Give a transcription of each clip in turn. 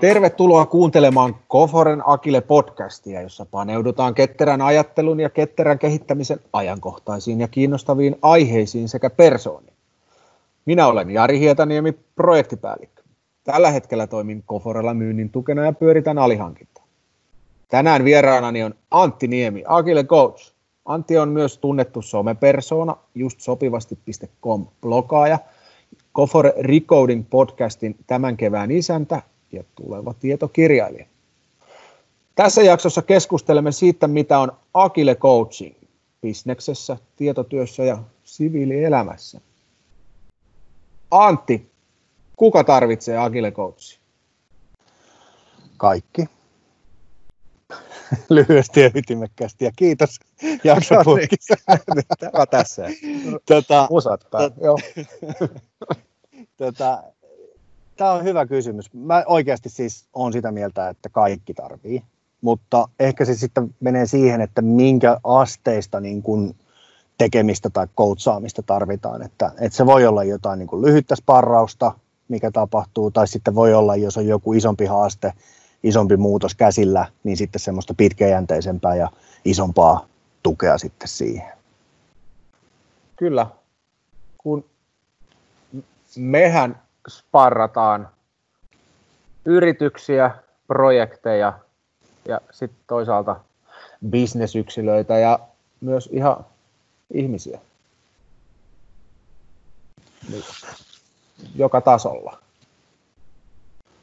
Tervetuloa kuuntelemaan Koforen Akile podcastia, jossa paneudutaan ketterän ajattelun ja ketterän kehittämisen ajankohtaisiin ja kiinnostaviin aiheisiin sekä persooniin. Minä olen Jari Hietaniemi, projektipäällikkö. Tällä hetkellä toimin Koforella myynnin tukena ja pyöritän alihankintaa. Tänään vieraanani on Antti Niemi, Akile Coach. Antti on myös tunnettu somepersona, just sopivasti.com blogaaja, Kofore Recoding podcastin tämän kevään isäntä ja tuleva tietokirjailija. Tässä jaksossa keskustelemme siitä, mitä on Agile Coaching bisneksessä, tietotyössä ja siviilielämässä. Antti, kuka tarvitsee Agile Coachia? Kaikki. Lyhyesti ja ytimekkäästi ja kiitos jaksoputkissa. Tämä tässä. Tota, Musat päällä. Joo. tota, Tämä on hyvä kysymys. Mä oikeasti siis olen sitä mieltä, että kaikki tarvii, mutta ehkä se sitten menee siihen, että minkä asteista niin kuin tekemistä tai koutsaamista tarvitaan. Että, että se voi olla jotain niin kuin lyhyttä sparrausta, mikä tapahtuu, tai sitten voi olla, jos on joku isompi haaste, isompi muutos käsillä, niin sitten semmoista pitkäjänteisempää ja isompaa tukea sitten siihen. Kyllä, kun mehän sparrataan yrityksiä, projekteja ja sitten toisaalta bisnesyksilöitä ja myös ihan ihmisiä. Niin, joka tasolla.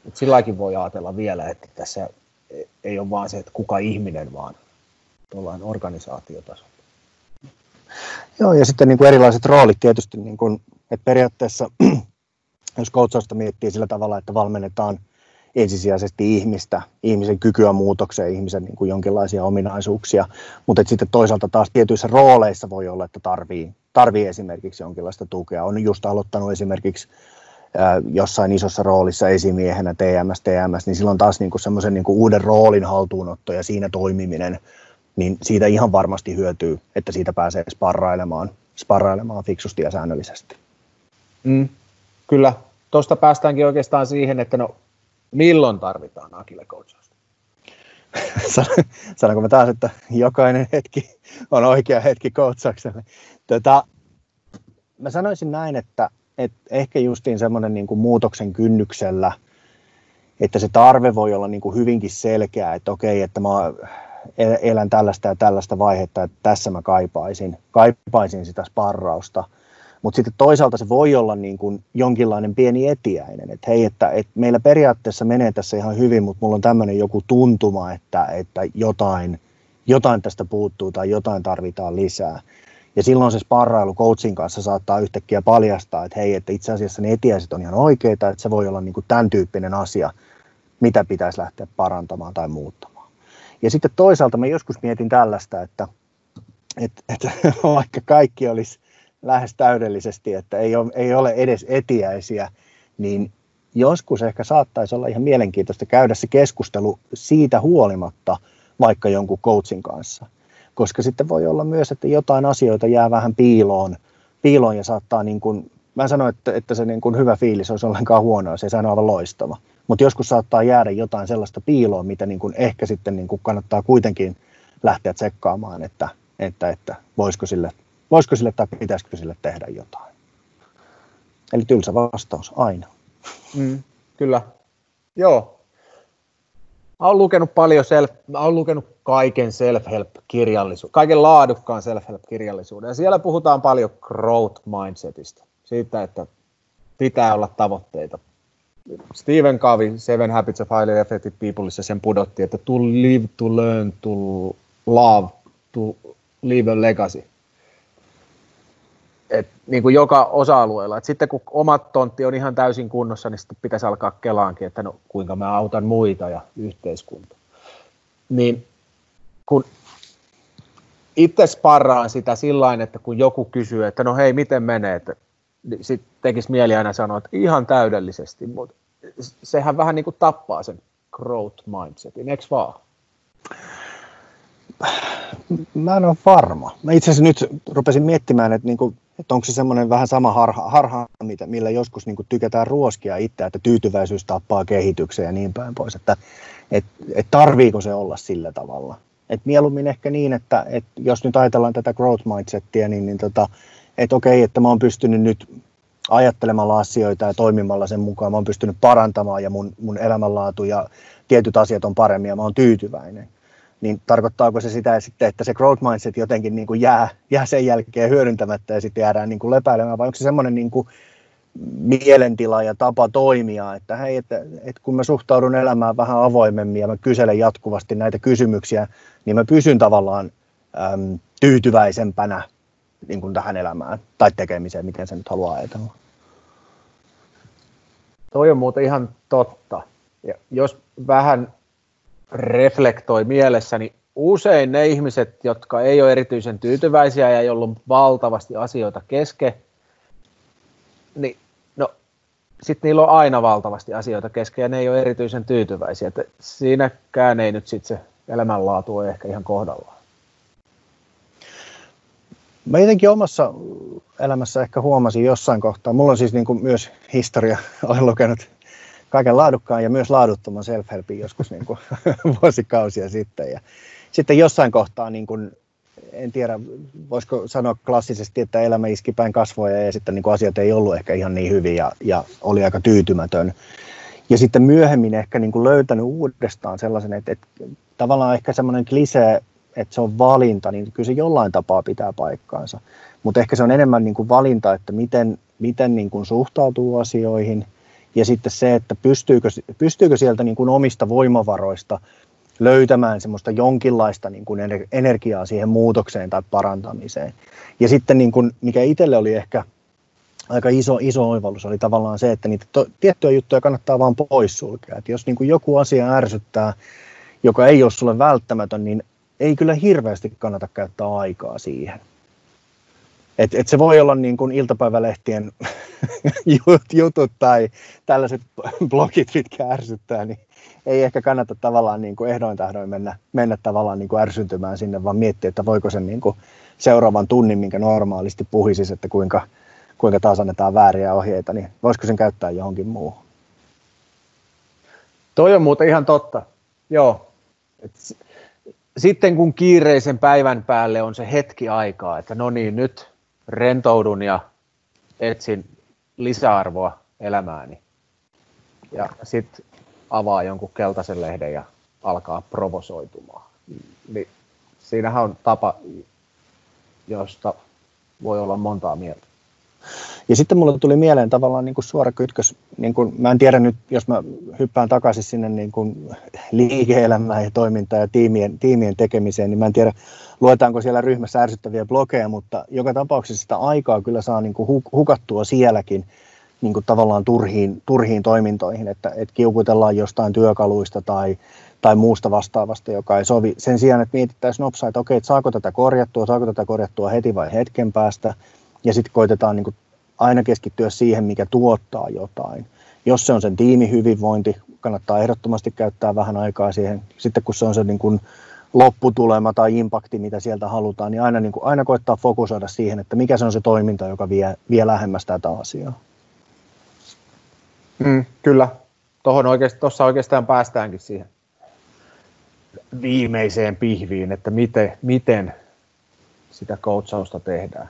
Et silläkin voi ajatella vielä, että tässä ei ole vaan se, että kuka ihminen, vaan tuollainen organisaatiotaso. Joo, ja sitten niin kuin erilaiset roolit tietysti, niin kuin, että periaatteessa jos coachausta miettii sillä tavalla, että valmennetaan ensisijaisesti ihmistä, ihmisen kykyä muutokseen, ihmisen niin kuin jonkinlaisia ominaisuuksia, mutta sitten toisaalta taas tietyissä rooleissa voi olla, että tarvii, tarvii esimerkiksi jonkinlaista tukea. On just aloittanut esimerkiksi jossain isossa roolissa esimiehenä TMS, TMS, niin silloin taas niin kuin semmoisen niin kuin uuden roolin haltuunotto ja siinä toimiminen, niin siitä ihan varmasti hyötyy, että siitä pääsee sparrailemaan, sparrailemaan fiksusti ja säännöllisesti. Mm, kyllä, tuosta päästäänkin oikeastaan siihen, että no milloin tarvitaan agile coachausta? Sanonko mä taas, että jokainen hetki on oikea hetki coachaukselle. Tota, mä sanoisin näin, että, että ehkä justiin semmoinen niin kuin muutoksen kynnyksellä, että se tarve voi olla niin kuin hyvinkin selkeä, että okei, että mä elän tällaista ja tällaista vaihetta, että tässä mä kaipaisin, kaipaisin sitä sparrausta – mutta sitten toisaalta se voi olla niin kuin jonkinlainen pieni etiäinen, että hei, että, että meillä periaatteessa menee tässä ihan hyvin, mutta mulla on tämmöinen joku tuntuma, että, että jotain, jotain tästä puuttuu tai jotain tarvitaan lisää. Ja silloin se sparrailu coachin kanssa saattaa yhtäkkiä paljastaa, että hei, että itse asiassa ne etiäiset on ihan oikeita, että se voi olla niin kuin tämän tyyppinen asia, mitä pitäisi lähteä parantamaan tai muuttamaan. Ja sitten toisaalta mä joskus mietin tällaista, että, että, että vaikka kaikki olisi lähes täydellisesti, että ei ole, ei ole edes etiäisiä, niin joskus ehkä saattaisi olla ihan mielenkiintoista käydä se keskustelu siitä huolimatta vaikka jonkun coachin kanssa. Koska sitten voi olla myös, että jotain asioita jää vähän piiloon, piiloon ja saattaa niin kuin, mä en sano, että, että se niin kuin hyvä fiilis olisi ollenkaan huono, se on aivan loistava. Mutta joskus saattaa jäädä jotain sellaista piiloa, mitä niin kuin ehkä sitten niin kuin kannattaa kuitenkin lähteä tsekkaamaan, että, että, että voisiko sille voisiko sille tai pitäisikö sille tehdä jotain. Eli tylsä vastaus aina. Mm, kyllä. Joo. Mä oon lukenut paljon self, mä oon lukenut kaiken self-help-kirjallisuuden, kaiken laadukkaan self-help-kirjallisuuden. Ja siellä puhutaan paljon growth mindsetista, siitä, että pitää olla tavoitteita. Stephen Covey, Seven Habits of Highly Effective People, sen pudotti, että to live, to learn, to love, to leave a legacy et, niin kuin joka osa-alueella. Et sitten kun omat tontti on ihan täysin kunnossa, niin sitten pitäisi alkaa kelaankin, että no, kuinka mä autan muita ja yhteiskunta. Niin kun itse sparraan sitä sillä että kun joku kysyy, että no hei, miten menee, että niin sitten tekisi mieli aina sanoa, että ihan täydellisesti, mutta sehän vähän niin kuin tappaa sen growth mindsetin, eikö vaan? Mä en ole varma. Mä itse asiassa nyt rupesin miettimään, että niin kuin että onko se semmoinen vähän sama harha, harha millä joskus niin tykätään ruoskia itseä, että tyytyväisyys tappaa kehityksen ja niin päin pois, että et, et tarviiko se olla sillä tavalla. Et mieluummin ehkä niin, että et jos nyt ajatellaan tätä growth mindsettiä, niin, niin tota, että okei, että mä oon pystynyt nyt ajattelemalla asioita ja toimimalla sen mukaan, mä oon pystynyt parantamaan ja mun, mun elämänlaatu ja tietyt asiat on paremmin ja mä oon tyytyväinen niin tarkoittaako se sitä sitten, että se growth mindset jotenkin niin kuin jää, jää sen jälkeen hyödyntämättä ja sitten jäädään niin kuin lepäilemään, vai onko se semmoinen niin kuin mielentila ja tapa toimia, että hei, että, että kun mä suhtaudun elämään vähän avoimemmin ja mä kyselen jatkuvasti näitä kysymyksiä, niin mä pysyn tavallaan äm, tyytyväisempänä niin kuin tähän elämään tai tekemiseen, miten se nyt haluaa ajatella. Toi on muuten ihan totta. Ja jos vähän reflektoi mielessäni usein ne ihmiset, jotka ei ole erityisen tyytyväisiä ja joilla on valtavasti asioita kesken, niin no, sitten niillä on aina valtavasti asioita kesken ja ne ei ole erityisen tyytyväisiä. Että siinäkään ei nyt sitten se elämänlaatu ole ehkä ihan kohdallaan. Mä jotenkin omassa elämässä ehkä huomasin jossain kohtaa, mulla on siis niin kuin myös historia, olen lukenut kaiken laadukkaan ja myös laaduttoman self-helpin joskus niin kuin, vuosikausia sitten. Ja sitten jossain kohtaa, niin kuin, en tiedä, voisiko sanoa klassisesti, että elämä iski päin kasvoja ja sitten niin kuin asiat ei ollut ehkä ihan niin hyvin ja, ja oli aika tyytymätön. Ja sitten myöhemmin ehkä niin kuin löytänyt uudestaan sellaisen, että, että tavallaan ehkä semmoinen klisee, että se on valinta, niin kyllä se jollain tapaa pitää paikkaansa. Mutta ehkä se on enemmän niin kuin valinta, että miten, miten niin kuin suhtautuu asioihin – ja sitten se, että pystyykö, pystyykö sieltä niin kuin omista voimavaroista löytämään semmoista jonkinlaista niin kuin energiaa siihen muutokseen tai parantamiseen. Ja sitten niin kuin, mikä itselle oli ehkä aika iso, iso oivallus oli tavallaan se, että niitä to, tiettyjä juttuja kannattaa vaan poissulkea. Että jos niin kuin joku asia ärsyttää, joka ei ole sulle välttämätön, niin ei kyllä hirveästi kannata käyttää aikaa siihen. Et, et se voi olla niin kuin iltapäivälehtien jutut tai tällaiset blogit, mitkä ärsyttää, niin ei ehkä kannata tavallaan niin kuin ehdoin tahdoin mennä, mennä tavallaan niin kuin ärsyntymään sinne, vaan miettiä, että voiko sen niin kuin seuraavan tunnin, minkä normaalisti puhisis, että kuinka, kuinka taas annetaan vääriä ohjeita, niin voisiko sen käyttää johonkin muuhun. Toi on muuten ihan totta. Joo. Et sitten kun kiireisen päivän päälle on se hetki aikaa, että no niin, nyt rentoudun ja etsin lisäarvoa elämääni. Ja sitten avaa jonkun keltaisen lehden ja alkaa provosoitumaan. Niin siinähän on tapa, josta voi olla montaa mieltä. Ja sitten mulle tuli mieleen tavallaan niin kuin suora kytkös, niin kuin, mä en tiedä nyt, jos mä hyppään takaisin sinne niin kuin liike-elämään ja toimintaan ja tiimien, tiimien tekemiseen, niin mä en tiedä, luetaanko siellä ryhmässä ärsyttäviä blogeja, mutta joka tapauksessa sitä aikaa kyllä saa niin kuin hukattua sielläkin niin kuin tavallaan turhiin, turhiin toimintoihin, että, että kiukutellaan jostain työkaluista tai, tai muusta vastaavasta, joka ei sovi. Sen sijaan, että mietittäisiin nopsaa, että okei, että saako tätä korjattua, saako tätä korjattua heti vai hetken päästä, ja sitten koitetaan niin aina keskittyä siihen, mikä tuottaa jotain. Jos se on sen tiimihyvinvointi, kannattaa ehdottomasti käyttää vähän aikaa siihen. Sitten kun se on se niin kuin lopputulema tai impakti, mitä sieltä halutaan, niin aina, niin kuin, aina koittaa fokusoida siihen, että mikä se on se toiminta, joka vie, vie lähemmäs tätä asiaa. Mm, kyllä. Tuossa oikeastaan, oikeastaan päästäänkin siihen viimeiseen pihviin, että miten, miten sitä coachausta tehdään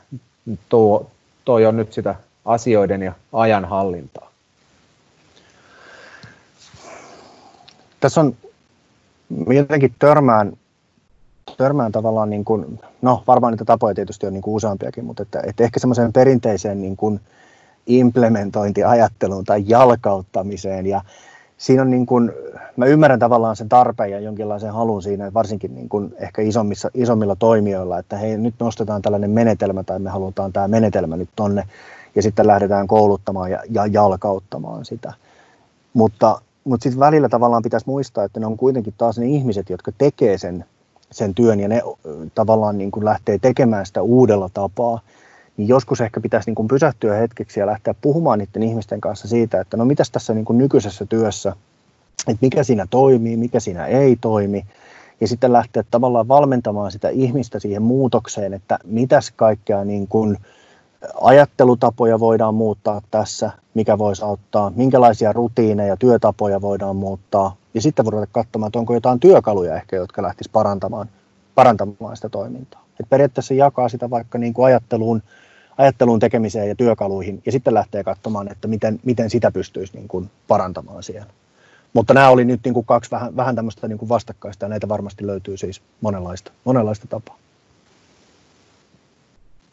tuo, toi on nyt sitä asioiden ja ajan hallintaa. Tässä on, jotenkin törmään, törmään tavallaan, niin kuin, no varmaan niitä tapoja tietysti on niin kuin useampiakin, mutta että, että ehkä semmoiseen perinteiseen niin kuin implementointiajatteluun tai jalkauttamiseen ja siinä on niin kuin, mä ymmärrän tavallaan sen tarpeen ja jonkinlaisen halun siinä, varsinkin niin kuin ehkä isommissa, isommilla toimijoilla, että hei nyt nostetaan tällainen menetelmä tai me halutaan tämä menetelmä nyt tonne ja sitten lähdetään kouluttamaan ja, ja jalkauttamaan sitä. Mutta, mutta sitten välillä tavallaan pitäisi muistaa, että ne on kuitenkin taas ne ihmiset, jotka tekee sen, sen työn ja ne tavallaan niin kuin lähtee tekemään sitä uudella tapaa niin joskus ehkä pitäisi niin kuin pysähtyä hetkeksi ja lähteä puhumaan niiden ihmisten kanssa siitä, että no mitäs tässä niin kuin nykyisessä työssä, että mikä siinä toimii, mikä siinä ei toimi, ja sitten lähteä tavallaan valmentamaan sitä ihmistä siihen muutokseen, että mitäs kaikkea niin kuin, ajattelutapoja voidaan muuttaa tässä, mikä voisi auttaa, minkälaisia rutiineja, työtapoja voidaan muuttaa, ja sitten voidaan katsomaan, että onko jotain työkaluja ehkä, jotka lähtisivät parantamaan, parantamaan sitä toimintaa. Et periaatteessa jakaa sitä vaikka niin kuin ajatteluun, ajatteluun tekemiseen ja työkaluihin, ja sitten lähtee katsomaan, että miten, miten sitä pystyisi niin kuin parantamaan siellä. Mutta nämä oli nyt niin kuin kaksi vähän, vähän tämmöistä niin kuin vastakkaista, ja näitä varmasti löytyy siis monenlaista, monenlaista tapaa.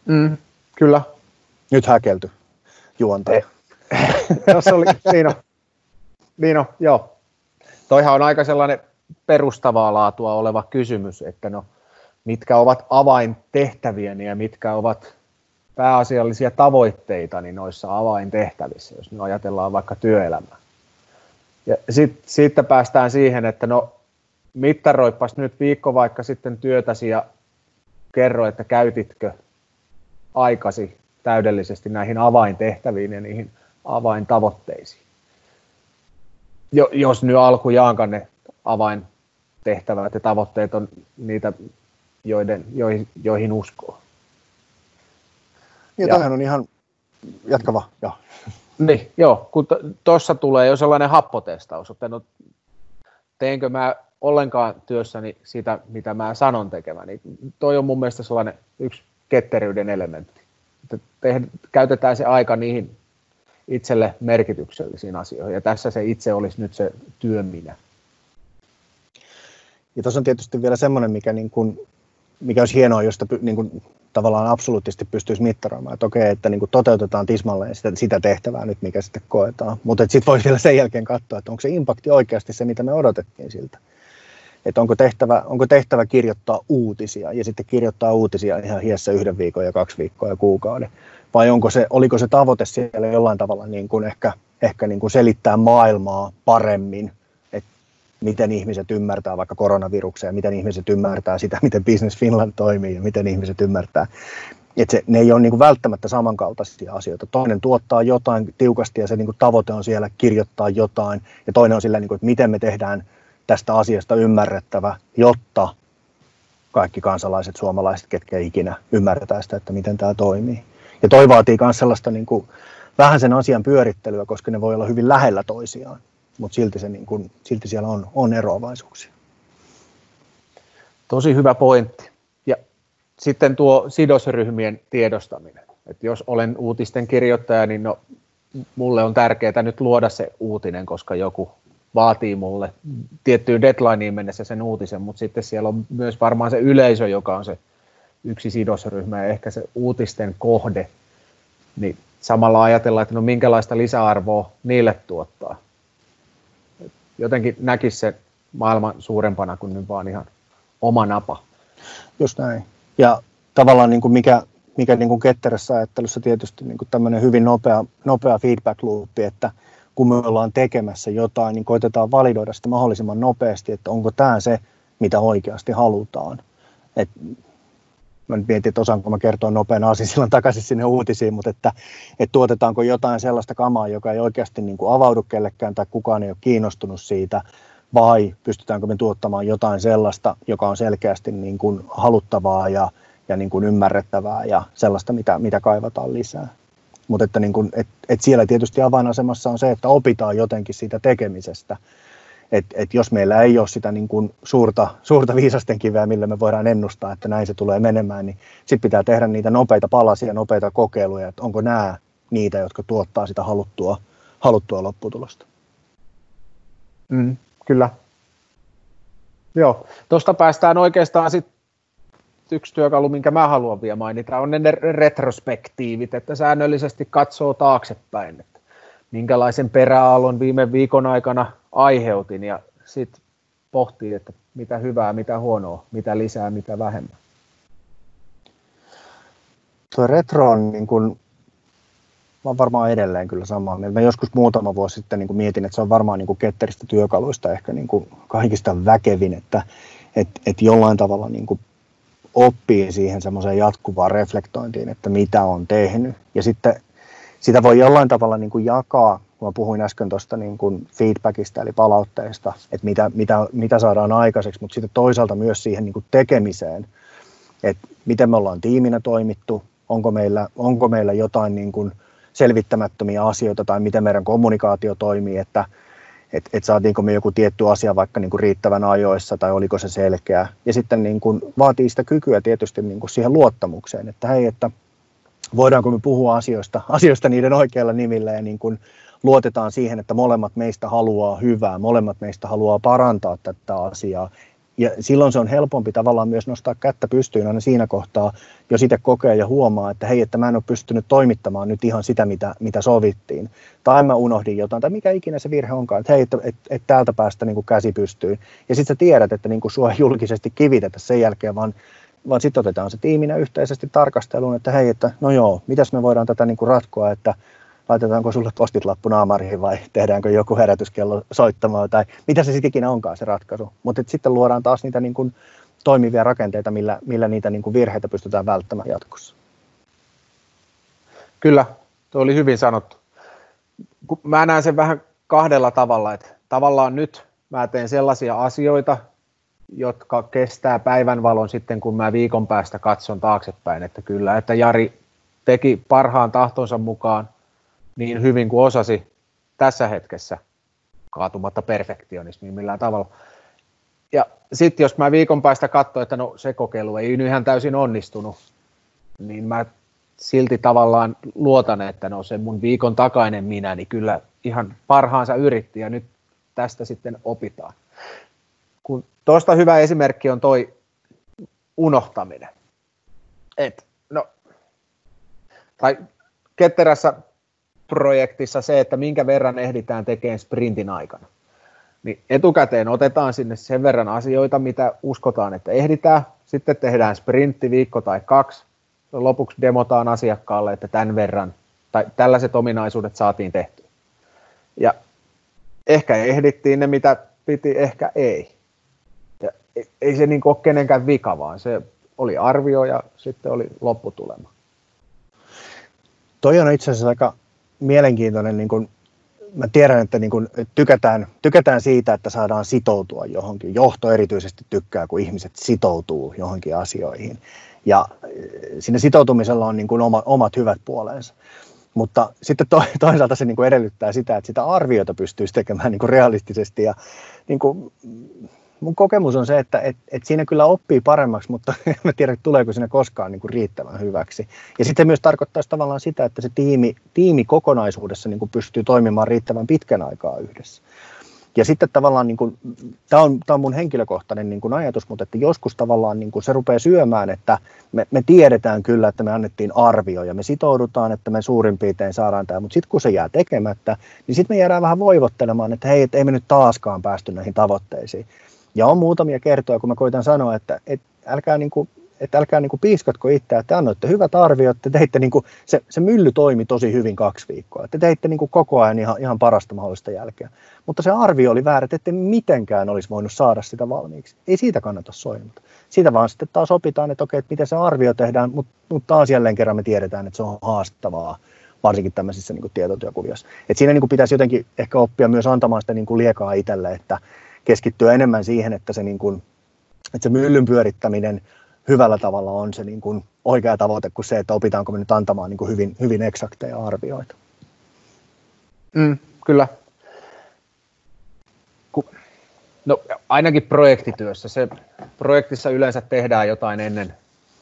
Mm, kyllä. Nyt häkelty juontaja. Tuossa oli, niin on, niin on, joo. Toihan on aika sellainen perustavaa laatua oleva kysymys, että no, mitkä ovat avaintehtäviä ja mitkä ovat pääasiallisia tavoitteita niin noissa avaintehtävissä, jos nyt ajatellaan vaikka työelämää. Ja sit, siitä päästään siihen, että no mittaroipas nyt viikko vaikka sitten työtäsi ja kerro, että käytitkö aikasi täydellisesti näihin avaintehtäviin ja niihin avaintavoitteisiin. Jo, jos nyt alkujaankaan ne avaintehtävät ja tavoitteet on niitä, joiden, joihin, joihin uskoo. Niin, ja, ja on ihan jatkava, joo. Niin, joo, kun tuossa tulee jo sellainen happotestaus, että no, teenkö mä ollenkaan työssäni sitä, mitä mä sanon tekeväni. Toi on mun mielestä sellainen yksi ketteryyden elementti. Että te, käytetään se aika niihin itselle merkityksellisiin asioihin, ja tässä se itse olisi nyt se työminä. Ja tuossa on tietysti vielä semmoinen, mikä, niin kuin, mikä olisi hienoa, josta niin kuin, tavallaan absoluuttisesti pystyisi mittaroimaan, että okei, että niin kuin toteutetaan tismalleen sitä, sitä tehtävää nyt, mikä sitten koetaan. Mutta sitten voisi vielä sen jälkeen katsoa, että onko se impakti oikeasti se, mitä me odotettiin siltä. Että onko tehtävä, onko tehtävä kirjoittaa uutisia ja sitten kirjoittaa uutisia ihan hiessä yhden viikon ja kaksi viikkoa ja kuukauden. Vai onko se, oliko se tavoite siellä jollain tavalla niin kuin ehkä, ehkä niin kuin selittää maailmaa paremmin miten ihmiset ymmärtää vaikka koronaviruksia ja miten ihmiset ymmärtää sitä, miten Business Finland toimii ja miten ihmiset ymmärtää. Että se, ne ei ole niin kuin välttämättä samankaltaisia asioita. Toinen tuottaa jotain tiukasti ja se niin kuin tavoite on siellä kirjoittaa jotain ja toinen on sillä, niin kuin, että miten me tehdään tästä asiasta ymmärrettävä, jotta kaikki kansalaiset, suomalaiset, ketkä ikinä ymmärretään sitä, että miten tämä toimii. Ja toi vaatii myös sellaista niin kuin, vähän sen asian pyörittelyä, koska ne voi olla hyvin lähellä toisiaan mutta silti, se niin kuin, silti siellä on, on eroavaisuuksia. Tosi hyvä pointti. Ja sitten tuo sidosryhmien tiedostaminen. Et jos olen uutisten kirjoittaja, niin no, mulle on tärkeää nyt luoda se uutinen, koska joku vaatii mulle tiettyyn deadlineen mennessä sen uutisen, mutta sitten siellä on myös varmaan se yleisö, joka on se yksi sidosryhmä ja ehkä se uutisten kohde, niin samalla ajatellaan, että no minkälaista lisäarvoa niille tuottaa jotenkin näkisi se maailman suurempana kuin nyt vaan ihan oma napa. Just näin. Ja tavallaan niin kuin mikä, mikä niin kuin ketterässä ajattelussa tietysti niin kuin tämmöinen hyvin nopea, nopea feedback loopi, että kun me ollaan tekemässä jotain, niin koitetaan validoida sitä mahdollisimman nopeasti, että onko tämä se, mitä oikeasti halutaan. Et mä nyt mietin, että osaanko mä kertoa nopean silloin takaisin sinne uutisiin, mutta että, että tuotetaanko jotain sellaista kamaa, joka ei oikeasti niin kuin avaudu kellekään tai kukaan ei ole kiinnostunut siitä, vai pystytäänkö me tuottamaan jotain sellaista, joka on selkeästi niin kuin haluttavaa ja, ja niin kuin ymmärrettävää ja sellaista, mitä, mitä kaivataan lisää. Mutta että, niin kuin, et, et siellä tietysti avainasemassa on se, että opitaan jotenkin siitä tekemisestä, että et jos meillä ei ole sitä niin kuin suurta, suurta viisasten kiveä, millä me voidaan ennustaa, että näin se tulee menemään, niin sitten pitää tehdä niitä nopeita palasia, nopeita kokeiluja, että onko nämä niitä, jotka tuottaa sitä haluttua, haluttua lopputulosta. Mm, kyllä. Joo, tuosta päästään oikeastaan sitten yksi työkalu, minkä mä haluan vielä mainita, on ne retrospektiivit, että säännöllisesti katsoo taaksepäin, että minkälaisen peräaallon viime viikon aikana aiheutin ja sitten pohtii, että mitä hyvää, mitä huonoa, mitä lisää, mitä vähemmän. Tuo retro on niin kuin, mä olen varmaan edelleen kyllä samaa mieltä. Mä joskus muutama vuosi sitten niin kuin mietin, että se on varmaan niin kuin ketteristä työkaluista ehkä niin kuin kaikista väkevin, että et, et jollain tavalla niin kuin oppii siihen semmoiseen jatkuvaan reflektointiin, että mitä on tehnyt. Ja sitten sitä voi jollain tavalla niin kuin jakaa kun mä puhuin äsken tuosta niin kuin feedbackista eli palautteesta, että mitä, mitä, mitä saadaan aikaiseksi, mutta sitten toisaalta myös siihen niin kuin tekemiseen, että miten me ollaan tiiminä toimittu, onko meillä, onko meillä jotain niin kuin selvittämättömiä asioita tai miten meidän kommunikaatio toimii, että että et saatiinko me joku tietty asia vaikka niin kuin riittävän ajoissa tai oliko se selkeä. Ja sitten niin kuin vaatii sitä kykyä tietysti niin kuin siihen luottamukseen, että hei, että voidaanko me puhua asioista, asioista niiden oikeilla nimillä ja niin kuin luotetaan siihen, että molemmat meistä haluaa hyvää, molemmat meistä haluaa parantaa tätä asiaa. Ja silloin se on helpompi tavallaan myös nostaa kättä pystyyn aina siinä kohtaa, jos itse kokee ja huomaa, että hei, että mä en ole pystynyt toimittamaan nyt ihan sitä, mitä, mitä sovittiin. Tai mä unohdin jotain, tai mikä ikinä se virhe onkaan, että hei, että, että, että täältä päästä niin kuin käsi pystyy. Ja sitten sä tiedät, että niin kuin sua julkisesti kivitetä sen jälkeen, vaan vaan sitten otetaan se tiiminä yhteisesti tarkasteluun, että hei, että no joo, mitäs me voidaan tätä niin kuin ratkoa, että laitetaanko sulle postit lappu naamariin vai tehdäänkö joku herätyskello soittamaan tai mitä se sitten ikinä onkaan se ratkaisu. Mutta sitten luodaan taas niitä niin kuin toimivia rakenteita, millä, millä niitä niin kuin virheitä pystytään välttämään jatkossa. Kyllä, tuo oli hyvin sanottu. Mä näen sen vähän kahdella tavalla, että tavallaan nyt mä teen sellaisia asioita, jotka kestää päivänvalon sitten, kun mä viikon päästä katson taaksepäin, että kyllä, että Jari teki parhaan tahtonsa mukaan niin hyvin kuin osasi tässä hetkessä, kaatumatta perfektionismiin millään tavalla. Ja sitten jos mä viikon päästä katson, että no se kokeilu ei nyt ihan täysin onnistunut, niin mä silti tavallaan luotan, että no se mun viikon takainen minä, niin kyllä ihan parhaansa yritti ja nyt tästä sitten opitaan. Kun tuosta hyvä esimerkki on toi unohtaminen. Et, no, tai ketterässä projektissa se, että minkä verran ehditään tekemään sprintin aikana. Niin etukäteen otetaan sinne sen verran asioita, mitä uskotaan, että ehditään. Sitten tehdään sprintti viikko tai kaksi. Lopuksi demotaan asiakkaalle, että tämän verran tai tällaiset ominaisuudet saatiin tehtyä. Ja ehkä ehdittiin ne, mitä piti, ehkä ei. Ja ei se niin ole kenenkään vika, vaan se oli arvio ja sitten oli lopputulema. Toi on itse asiassa aika mielenkiintoinen, niin kuin, mä tiedän, että niin kuin, tykätään, tykätään siitä, että saadaan sitoutua johonkin. Johto erityisesti tykkää, kun ihmiset sitoutuu johonkin asioihin. Ja eh, siinä sitoutumisella on niin kuin oma, omat hyvät puolensa. Mutta sitten to, toisaalta se niin kuin edellyttää sitä, että sitä arviota pystyisi tekemään niin kuin realistisesti. Ja niin kuin, mun kokemus on se, että et, et siinä kyllä oppii paremmaksi, mutta en mä tiedä, tuleeko siinä koskaan niin kuin riittävän hyväksi. Ja sitten myös tarkoittaisi tavallaan sitä, että se tiimi, tiimi kokonaisuudessa niin kuin pystyy toimimaan riittävän pitkän aikaa yhdessä. Ja sitten tavallaan, niin kuin, tämä on, tämä on mun henkilökohtainen niin kuin ajatus, mutta että joskus tavallaan niin kuin se rupeaa syömään, että me, me tiedetään kyllä, että me annettiin arvio ja me sitoudutaan, että me suurin piirtein saadaan tämä, mutta sitten kun se jää tekemättä, niin sitten me jäädään vähän voivottelemaan, että hei, että ei me nyt taaskaan päästy näihin tavoitteisiin. Ja on muutamia kertoja, kun mä koitan sanoa, että, että älkää, niin kuin, että älkää niin kuin piiskatko itseä, että annoitte hyvät arviot, että teitte niin kuin, se, se mylly toimi tosi hyvin kaksi viikkoa, että teitte niin kuin koko ajan ihan, ihan parasta mahdollista jälkeä. Mutta se arvio oli väärä, että ette mitenkään olisi voinut saada sitä valmiiksi. Ei siitä kannata soimata. Siitä vaan sitten taas opitaan, että okei, että miten se arvio tehdään, mutta, mutta taas jälleen kerran me tiedetään, että se on haastavaa varsinkin tämmöisissä niin kuin tietotyökuvioissa. Et siinä niin kuin pitäisi jotenkin ehkä oppia myös antamaan sitä niin kuin liekaa itselle, että, keskittyä enemmän siihen, että se, niin kuin, että se myllyn pyörittäminen hyvällä tavalla on se niin kuin oikea tavoite kuin se, että opitaanko me nyt antamaan niin kuin hyvin, hyvin eksakteja arvioita. Mm, kyllä. No ainakin projektityössä. Se, projektissa yleensä tehdään jotain ennen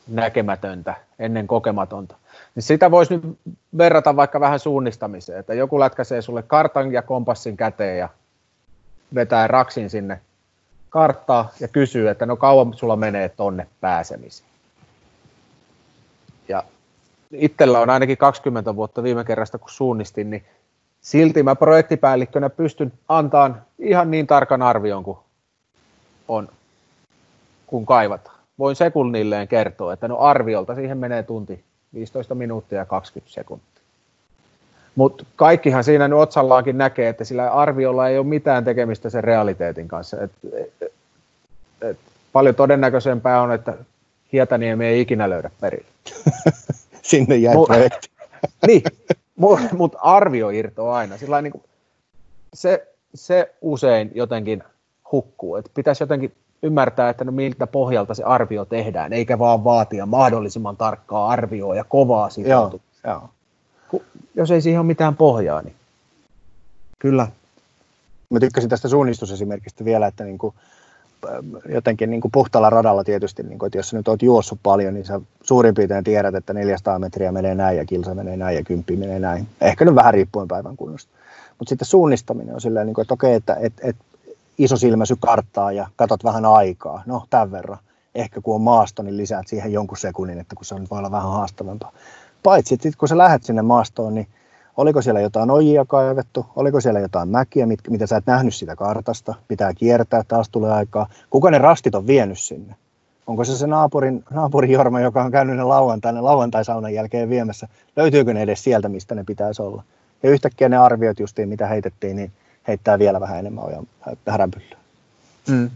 näkemätöntä, ennen kokematonta. Niin sitä voisi nyt verrata vaikka vähän suunnistamiseen, että joku lätkäsee sulle kartan ja kompassin käteen ja vetää raksin sinne karttaa ja kysyy, että no kauan sulla menee tonne pääsemiseen. Ja itsellä on ainakin 20 vuotta viime kerrasta, kun suunnistin, niin silti mä projektipäällikkönä pystyn antamaan ihan niin tarkan arvion kuin on, kun kaivataan. Voin sekunnilleen kertoa, että no arviolta siihen menee tunti 15 minuuttia ja 20 sekuntia. Mutta kaikkihan siinä nyt otsallaankin näkee, että sillä arviolla ei ole mitään tekemistä sen realiteetin kanssa. Et, et, et, paljon todennäköisempää on, että Hietaniemi ei ikinä löydä perille. Sinne jäi Mu- projekti. niin, mutta mut arvio irtoaa aina. niin kuin, se, se usein jotenkin hukkuu. Et pitäisi jotenkin ymmärtää, että no miltä pohjalta se arvio tehdään, eikä vaan vaatia mahdollisimman tarkkaa arvioa ja kovaa sitoutumista. Joo, joo. Jos ei siihen ole mitään pohjaa, niin kyllä. Mä tykkäsin tästä suunnistusesimerkistä vielä, että niin kuin, jotenkin niin kuin puhtaalla radalla tietysti, niin kuin, että jos sä nyt oot juossut paljon, niin sä suurin piirtein tiedät, että 400 metriä menee näin ja kilsa menee näin ja kymppi menee näin. Ehkä nyt vähän riippuen päivän kunnosta. Mutta sitten suunnistaminen on silleen, niin kuin, että okei, että et, et, iso silmäsy karttaa ja katot vähän aikaa. No, tämän verran. Ehkä kun on maasto, niin lisäät siihen jonkun sekunnin, että kun se on, voi olla vähän haastavampaa. Paitsi, että kun sä lähdet sinne maastoon, niin Oliko siellä jotain ojia kaivettu? Oliko siellä jotain mäkiä, mit, mitä sä et nähnyt sitä kartasta? Pitää kiertää, taas tulee aikaa. Kuka ne rastit on vienyt sinne? Onko se se naapurin, naapurin Jorma, joka on käynyt ne lauantaina lauantai-saunan jälkeen viemässä? Löytyykö ne edes sieltä, mistä ne pitäisi olla? Ja yhtäkkiä ne arviot justiin, mitä heitettiin, niin heittää vielä vähän enemmän ojan häränpyllyä. Mm.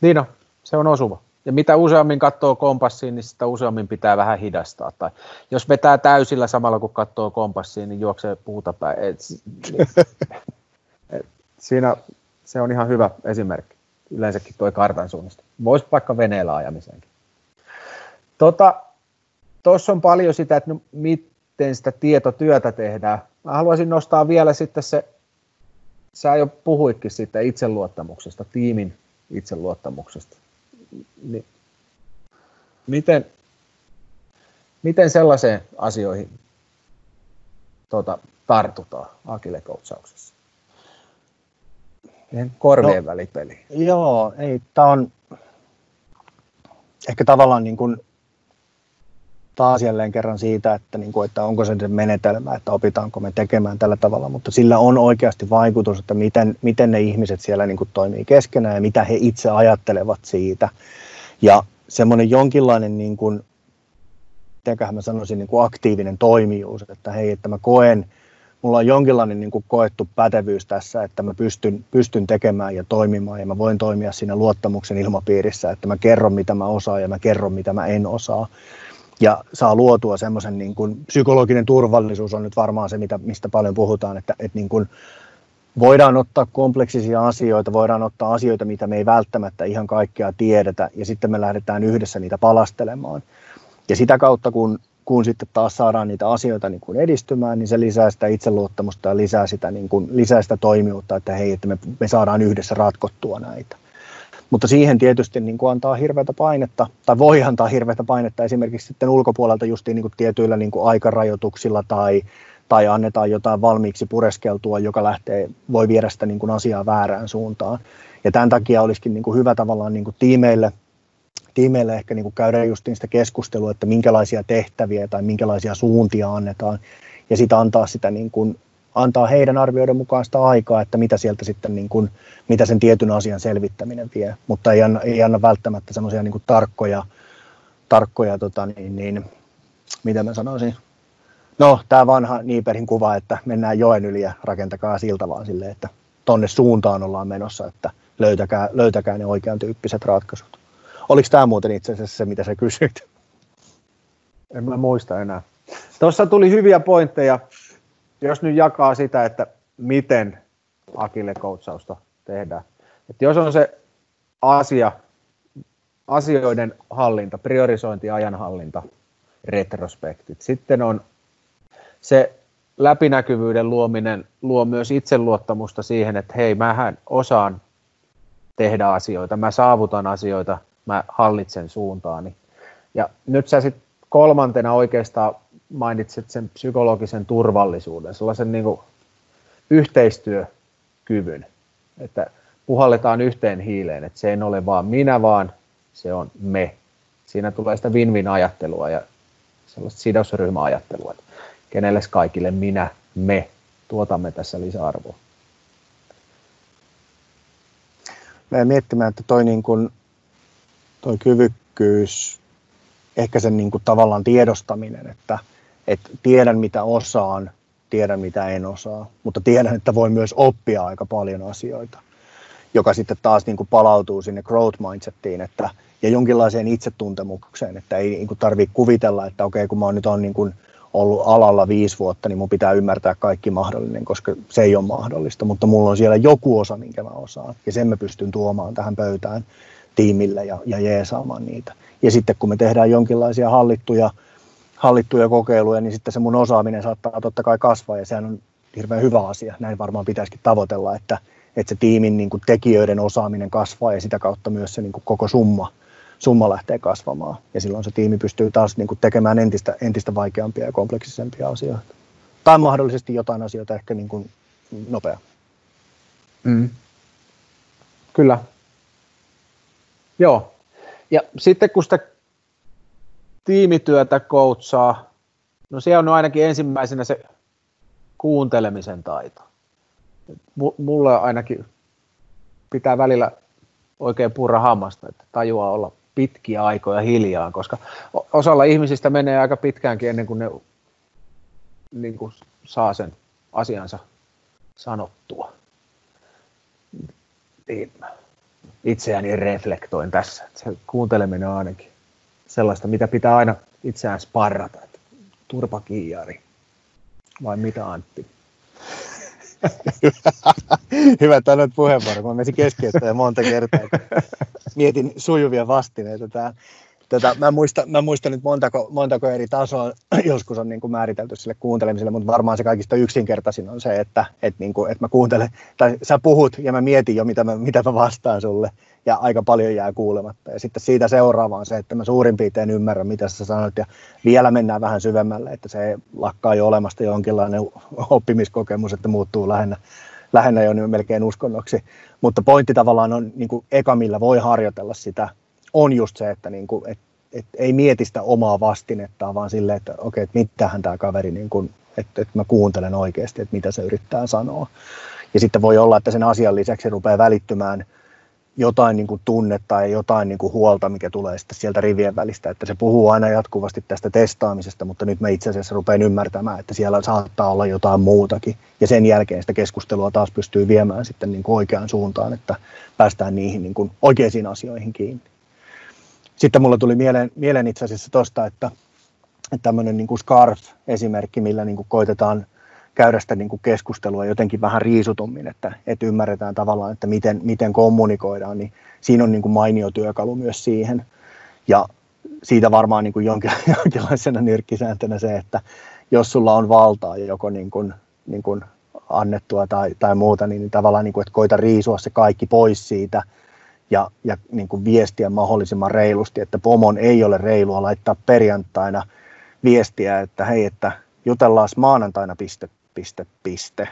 Niin on, se on osuva. Ja mitä useammin katsoo kompassiin, niin sitä useammin pitää vähän hidastaa. Tai jos vetää täysillä samalla kun katsoo kompassiin, niin juoksee puuta päin. Et, et, siinä se on ihan hyvä esimerkki. Yleensäkin tuo kartan suunnista. Voisi vaikka veneellä ajamisenkin. Tuossa tota, on paljon sitä, että no, miten sitä tietotyötä tehdään. Mä haluaisin nostaa vielä sitten se, sä jo puhuitkin siitä itseluottamuksesta, tiimin itseluottamuksesta niin miten, miten sellaiseen asioihin tuota, tartutaan Akile-koutsauksessa? korvien no, välipeli. Joo, ei, tämä on ehkä tavallaan niin kuin taas jälleen kerran siitä, että, niin kuin, että onko se menetelmä, että opitaanko me tekemään tällä tavalla, mutta sillä on oikeasti vaikutus, että miten, miten ne ihmiset siellä niin kuin toimii keskenään ja mitä he itse ajattelevat siitä. Ja semmoinen jonkinlainen, niin kuin, mitenköhän mä sanoisin, niin kuin aktiivinen toimijuus, että hei, että mä koen, mulla on jonkinlainen niin kuin koettu pätevyys tässä, että mä pystyn, pystyn tekemään ja toimimaan ja mä voin toimia siinä luottamuksen ilmapiirissä, että mä kerron mitä mä osaan ja mä kerron mitä mä en osaa. Ja saa luotua semmoisen niin kuin, psykologinen turvallisuus on nyt varmaan se, mitä, mistä paljon puhutaan, että, että niin kuin, voidaan ottaa kompleksisia asioita, voidaan ottaa asioita, mitä me ei välttämättä ihan kaikkea tiedetä, ja sitten me lähdetään yhdessä niitä palastelemaan. Ja sitä kautta, kun, kun sitten taas saadaan niitä asioita niin kuin edistymään, niin se lisää sitä itseluottamusta ja lisää sitä, niin kuin, lisää sitä toimijuutta, että hei, että me, me saadaan yhdessä ratkottua näitä. Mutta siihen tietysti niin kuin antaa hirveätä painetta, tai voi antaa hirveätä painetta esimerkiksi sitten ulkopuolelta justiin niin kuin tietyillä niin kuin aikarajoituksilla tai tai annetaan jotain valmiiksi pureskeltua, joka lähtee, voi viedä sitä niin kuin asiaa väärään suuntaan. Ja tämän takia olisikin niin kuin hyvä tavallaan niin kuin tiimeille, tiimeille ehkä niin kuin käydä just sitä keskustelua, että minkälaisia tehtäviä tai minkälaisia suuntia annetaan, ja sitten antaa sitä niin kuin, antaa heidän arvioiden mukaan sitä aikaa, että mitä sieltä sitten, niin kuin, mitä sen tietyn asian selvittäminen vie, mutta ei anna, ei anna välttämättä semmoisia niin tarkkoja, tarkkoja tota niin, niin, mitä mä sanoisin, No, tämä vanha Niiperin kuva, että mennään joen yli ja rakentakaa silta vaan silleen, että tonne suuntaan ollaan menossa, että löytäkää, löytäkää ne oikean tyyppiset ratkaisut. Oliko tämä muuten itse asiassa se, mitä sä kysyit? En mä muista enää. Tuossa tuli hyviä pointteja, jos nyt jakaa sitä, että miten Akille-koutsausta tehdään. Että jos on se asia, asioiden hallinta, priorisointi, ajanhallinta, retrospektit. Sitten on se läpinäkyvyyden luominen luo myös itseluottamusta siihen, että hei, mähän osaan tehdä asioita, mä saavutan asioita, mä hallitsen suuntaani. Ja nyt sä sitten kolmantena oikeastaan mainitsit sen psykologisen turvallisuuden, sellaisen niin kuin yhteistyökyvyn, että puhalletaan yhteen hiileen, että se ei ole vaan minä, vaan se on me. Siinä tulee sitä win-win ajattelua ja sellaista sidosryhmäajattelua kenelle kaikille minä, me tuotamme tässä lisäarvoa. Mä miettimään, että toi, niin kun, toi kyvykkyys, ehkä sen niin kun tavallaan tiedostaminen, että, että tiedän mitä osaan, tiedän mitä en osaa, mutta tiedän, että voi myös oppia aika paljon asioita, joka sitten taas niin kuin palautuu sinne growth mindsettiin, että, ja jonkinlaiseen itsetuntemukseen, että ei niin tarvitse kuvitella, että okei, kun mä nyt on niin kuin ollut alalla viisi vuotta, niin mun pitää ymmärtää kaikki mahdollinen, koska se ei ole mahdollista, mutta mulla on siellä joku osa, minkä mä osaan, ja sen mä pystyn tuomaan tähän pöytään, tiimille ja, ja jeesaamaan niitä. Ja sitten kun me tehdään jonkinlaisia hallittuja, hallittuja kokeiluja, niin sitten se mun osaaminen saattaa totta kai kasvaa ja sehän on hirveän hyvä asia. Näin varmaan pitäisikin tavoitella, että, että se tiimin niin kuin tekijöiden osaaminen kasvaa ja sitä kautta myös se niin kuin koko summa, summa lähtee kasvamaan. Ja silloin se tiimi pystyy taas niin kuin tekemään entistä, entistä vaikeampia ja kompleksisempia asioita. Tai mahdollisesti jotain asioita ehkä niin kuin nopeammin. Mm. Kyllä. Joo. Ja sitten kun sitä tiimityötä koutsaa, no siellä on ainakin ensimmäisenä se kuuntelemisen taito. Mulle ainakin pitää välillä oikein purra hammasta, että tajuaa olla pitkiä aikoja hiljaa, koska osalla ihmisistä menee aika pitkäänkin ennen kuin ne niin kuin saa sen asiansa sanottua. Niin itseäni reflektoin tässä. Se kuunteleminen on ainakin sellaista, mitä pitää aina itseään sparrata. Turpa kiiari. Vai mitä Antti? Hyvä, että annoit puheenvuoron. Mä menisin keskeyttää monta kertaa. Mietin sujuvia vastineita täällä. Tätä, mä, muistan, mä muistan nyt montako, montako eri tasoa joskus on niin kuin määritelty sille kuuntelemiselle, mutta varmaan se kaikista yksinkertaisin on se, että, että, niin kuin, että mä kuuntelen, tai sä puhut ja mä mietin jo, mitä mä, mitä mä vastaan sulle, ja aika paljon jää kuulematta. Ja sitten siitä seuraava on se, että mä suurin piirtein ymmärrän, mitä sä sanoit, ja vielä mennään vähän syvemmälle, että se lakkaa jo olemasta jonkinlainen oppimiskokemus, että muuttuu lähinnä, lähinnä jo melkein uskonnoksi. Mutta pointti tavallaan on niin kuin eka, millä voi harjoitella sitä on just se, että niin kuin, et, et ei mieti sitä omaa vastinettaan, vaan silleen, että okei, että mitähän tämä kaveri, niin että, että mä kuuntelen oikeasti, että mitä se yrittää sanoa. Ja sitten voi olla, että sen asian lisäksi rupeaa välittymään jotain niin kuin tunnetta ja jotain niin kuin huolta, mikä tulee sitten sieltä rivien välistä, että se puhuu aina jatkuvasti tästä testaamisesta, mutta nyt me itse asiassa rupean ymmärtämään, että siellä saattaa olla jotain muutakin, ja sen jälkeen sitä keskustelua taas pystyy viemään sitten niin kuin oikeaan suuntaan, että päästään niihin niin kuin oikeisiin asioihin kiinni. Sitten mulla tuli mieleen, mieleen itse asiassa tuosta, että, että tämmöinen niin Scarf-esimerkki, millä niin kuin koitetaan käydä sitä niin kuin keskustelua jotenkin vähän riisutummin, että, että ymmärretään tavallaan, että miten, miten kommunikoidaan, niin siinä on niin kuin mainio työkalu myös siihen. Ja siitä varmaan niin kuin jonkin, jonkinlaisena nyrkkisääntönä se, että jos sulla on valtaa joko niin kuin, niin kuin annettua tai, tai muuta, niin tavallaan niin kuin, että koita riisua se kaikki pois siitä – ja, ja niin kuin viestiä mahdollisimman reilusti, että pomon ei ole reilua laittaa perjantaina viestiä, että hei, että jutellaan maanantaina piste, piste, piste,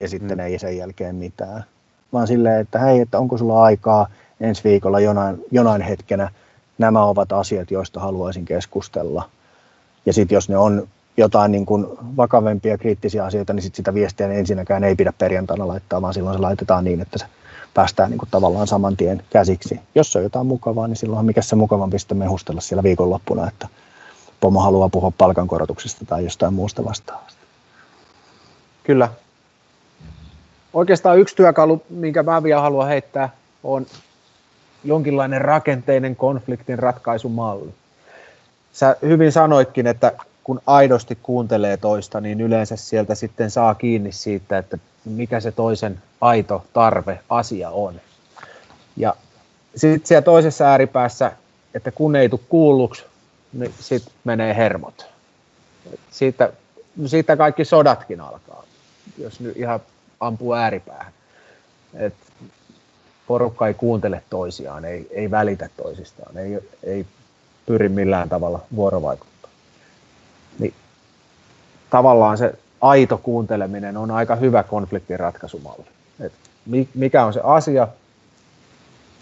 ja sitten mm. ei sen jälkeen mitään. Vaan silleen, että hei, että onko sulla aikaa ensi viikolla jonain, jonain hetkenä, nämä ovat asiat, joista haluaisin keskustella. Ja sitten jos ne on jotain niin kuin vakavempia kriittisiä asioita, niin sit sitä viestiä ensinnäkään ei pidä perjantaina laittaa, vaan silloin se laitetaan niin, että se päästään niin kuin tavallaan saman tien käsiksi. Jos on jotain mukavaa, niin silloin mikä se mukavampi sitten mehustella siellä viikonloppuna, että pomo haluaa puhua palkankorotuksesta tai jostain muusta vastaavasta. Kyllä. Oikeastaan yksi työkalu, minkä mä vielä haluan heittää, on jonkinlainen rakenteinen konfliktin ratkaisumalli. Sä hyvin sanoitkin, että kun aidosti kuuntelee toista, niin yleensä sieltä sitten saa kiinni siitä, että mikä se toisen aito tarve, asia on. Ja sitten siellä toisessa ääripäässä, että kun ei tule kuulluksi, niin sitten menee hermot. Siitä, siitä kaikki sodatkin alkaa, jos nyt ihan ampuu ääripäähän. Et porukka ei kuuntele toisiaan, ei, ei välitä toisistaan, ei, ei pyri millään tavalla vuorovaikuttaa. Tavallaan se aito kuunteleminen on aika hyvä konfliktinratkaisumalli. Et mikä on se asia,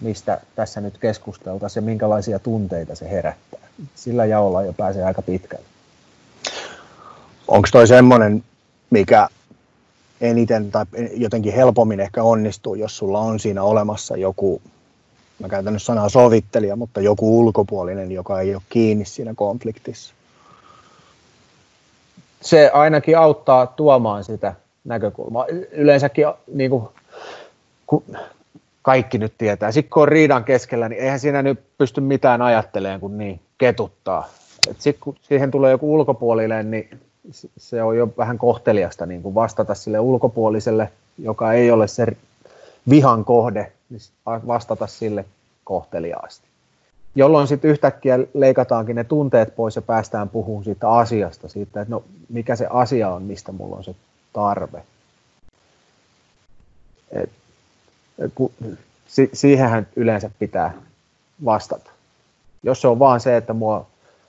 mistä tässä nyt keskusteltaisiin ja minkälaisia tunteita se herättää. Sillä jaolla jo pääsee aika pitkälle. Onko toi semmoinen, mikä eniten tai jotenkin helpommin ehkä onnistuu, jos sulla on siinä olemassa joku, mä käytän nyt sanaa sovittelija, mutta joku ulkopuolinen, joka ei ole kiinni siinä konfliktissa? Se ainakin auttaa tuomaan sitä näkökulmaa. Yleensäkin niin kuin, kun kaikki nyt tietää, sitten kun on riidan keskellä, niin eihän siinä nyt pysty mitään ajattelemaan, kun niin ketuttaa. Sitten kun siihen tulee joku ulkopuolinen, niin se on jo vähän kohteliasta niin kuin vastata sille ulkopuoliselle, joka ei ole se vihan kohde, niin vastata sille kohteliaasti. Jolloin sitten yhtäkkiä leikataankin ne tunteet pois ja päästään puhumaan siitä asiasta, siitä, että no mikä se asia on, mistä mulla on se tarve. Et, et, ku, si, siihenhän yleensä pitää vastata. Jos se on vaan se, että mua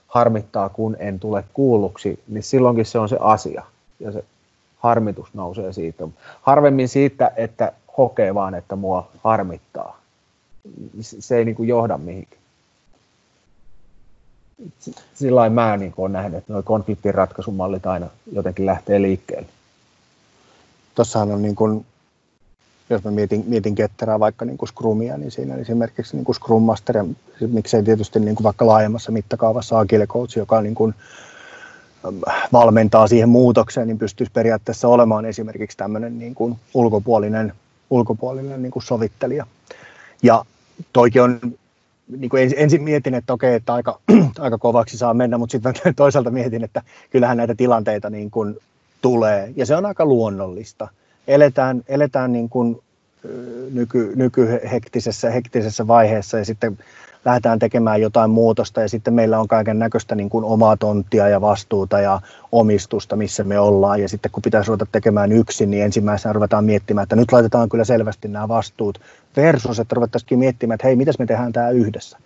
harmittaa, kun en tule kuulluksi, niin silloinkin se on se asia. Ja se harmitus nousee siitä. Harvemmin siitä, että hokee vaan, että mua harmittaa. Se ei niin kuin johda mihinkään. Sillä mä niin olen nähnyt, että nuo konfliktinratkaisumallit aina jotenkin lähtee liikkeelle. Tuossahan on niin kuin, jos mä mietin, mietin ketterää vaikka niin kuin Scrumia, niin siinä esimerkiksi niin kuin Scrum Master, ja miksei tietysti niin kuin vaikka laajemmassa mittakaavassa Agile Coach, joka niin kuin, valmentaa siihen muutokseen, niin pystyisi periaatteessa olemaan esimerkiksi tämmöinen niin kuin ulkopuolinen, ulkopuolinen niin kuin sovittelija. Ja toikin on, niin kuin ensin mietin, että okei, että aika, aika kovaksi saa mennä, mutta sitten toisaalta mietin, että kyllähän näitä tilanteita niin kuin tulee, ja se on aika luonnollista. Eletään, eletään niin kuin nyky, nykyhektisessä hektisessä vaiheessa, ja sitten lähdetään tekemään jotain muutosta ja sitten meillä on kaiken näköistä niin kuin omaa tonttia ja vastuuta ja omistusta, missä me ollaan. Ja sitten kun pitäisi ruveta tekemään yksin, niin ensimmäisenä ruvetaan miettimään, että nyt laitetaan kyllä selvästi nämä vastuut versus, että ruvettaisiin miettimään, että hei, mitäs me tehdään tämä yhdessä.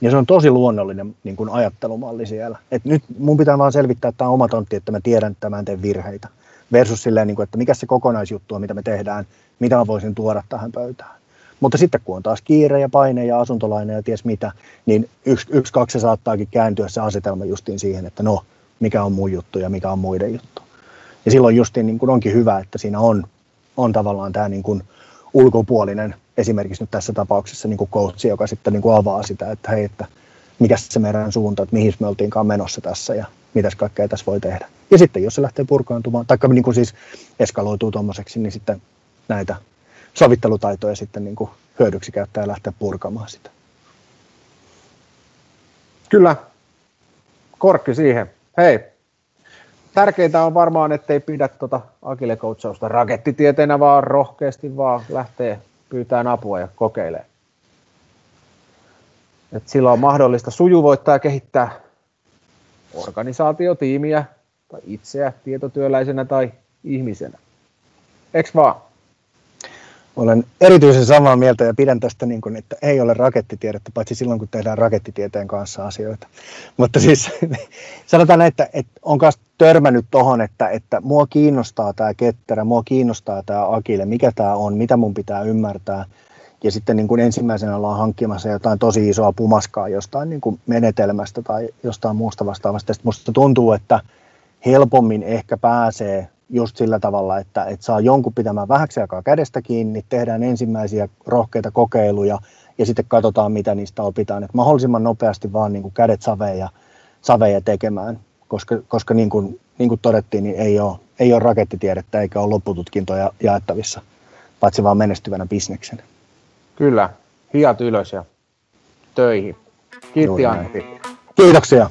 Ja se on tosi luonnollinen niin kuin ajattelumalli siellä. Et nyt mun pitää vaan selvittää tämä oma tontti, että mä tiedän, että mä en tee virheitä. Versus silleen, niin kuin, että mikä se kokonaisjuttu on, mitä me tehdään, mitä mä voisin tuoda tähän pöytään. Mutta sitten kun on taas kiire ja paine ja asuntolainen ja ties mitä, niin yksi, yksi kaksi saattaakin kääntyä se asetelma justiin siihen, että no, mikä on mun juttu ja mikä on muiden juttu. Ja silloin justiin niin kuin onkin hyvä, että siinä on, on tavallaan tämä niin kuin ulkopuolinen, esimerkiksi nyt tässä tapauksessa niin kuin coachi, joka sitten niin kuin avaa sitä, että hei, että mikä se meidän suunta, että mihin me oltiinkaan menossa tässä ja mitäs kaikkea tässä voi tehdä. Ja sitten jos se lähtee purkaantumaan, tai niin kuin siis eskaloituu tuommoiseksi, niin sitten näitä sovittelutaitoja sitten niin kuin hyödyksi käyttää ja lähteä purkamaan sitä. Kyllä, korkki siihen. Hei, tärkeintä on varmaan, ettei pidä tuota agile coachausta rakettitieteenä, vaan rohkeasti vaan lähtee pyytämään apua ja kokeilee. Et silloin on mahdollista sujuvoittaa ja kehittää organisaatiotiimiä tai itseä tietotyöläisenä tai ihmisenä. Eks vaan? Olen erityisen samaa mieltä ja pidän tästä, niin kuin, että ei ole rakettitiedettä, paitsi silloin, kun tehdään rakettitieteen kanssa asioita. Mutta siis sanotaan, että, että on myös törmännyt tuohon, että, että mua kiinnostaa tämä ketterä, mua kiinnostaa tämä akile, mikä tämä on, mitä mun pitää ymmärtää. Ja sitten niin kuin ensimmäisenä ollaan hankkimassa jotain tosi isoa pumaskaa jostain niin kuin menetelmästä tai jostain muusta vastaavasta. Sitten musta tuntuu, että helpommin ehkä pääsee just sillä tavalla, että, että saa jonkun pitämään vähäksi aikaa kädestä kiinni, tehdään ensimmäisiä rohkeita kokeiluja ja sitten katsotaan, mitä niistä opitaan. Että mahdollisimman nopeasti vaan niin kuin kädet saveja, saveja tekemään, koska, koska niin, kuin, niin kuin todettiin, niin ei ole, ei ole rakettitiedettä eikä ole loppututkintoja jaettavissa, paitsi vaan menestyvänä bisneksenä. Kyllä, hiat ylös ja töihin. Kiitti Antti. Kiitoksia.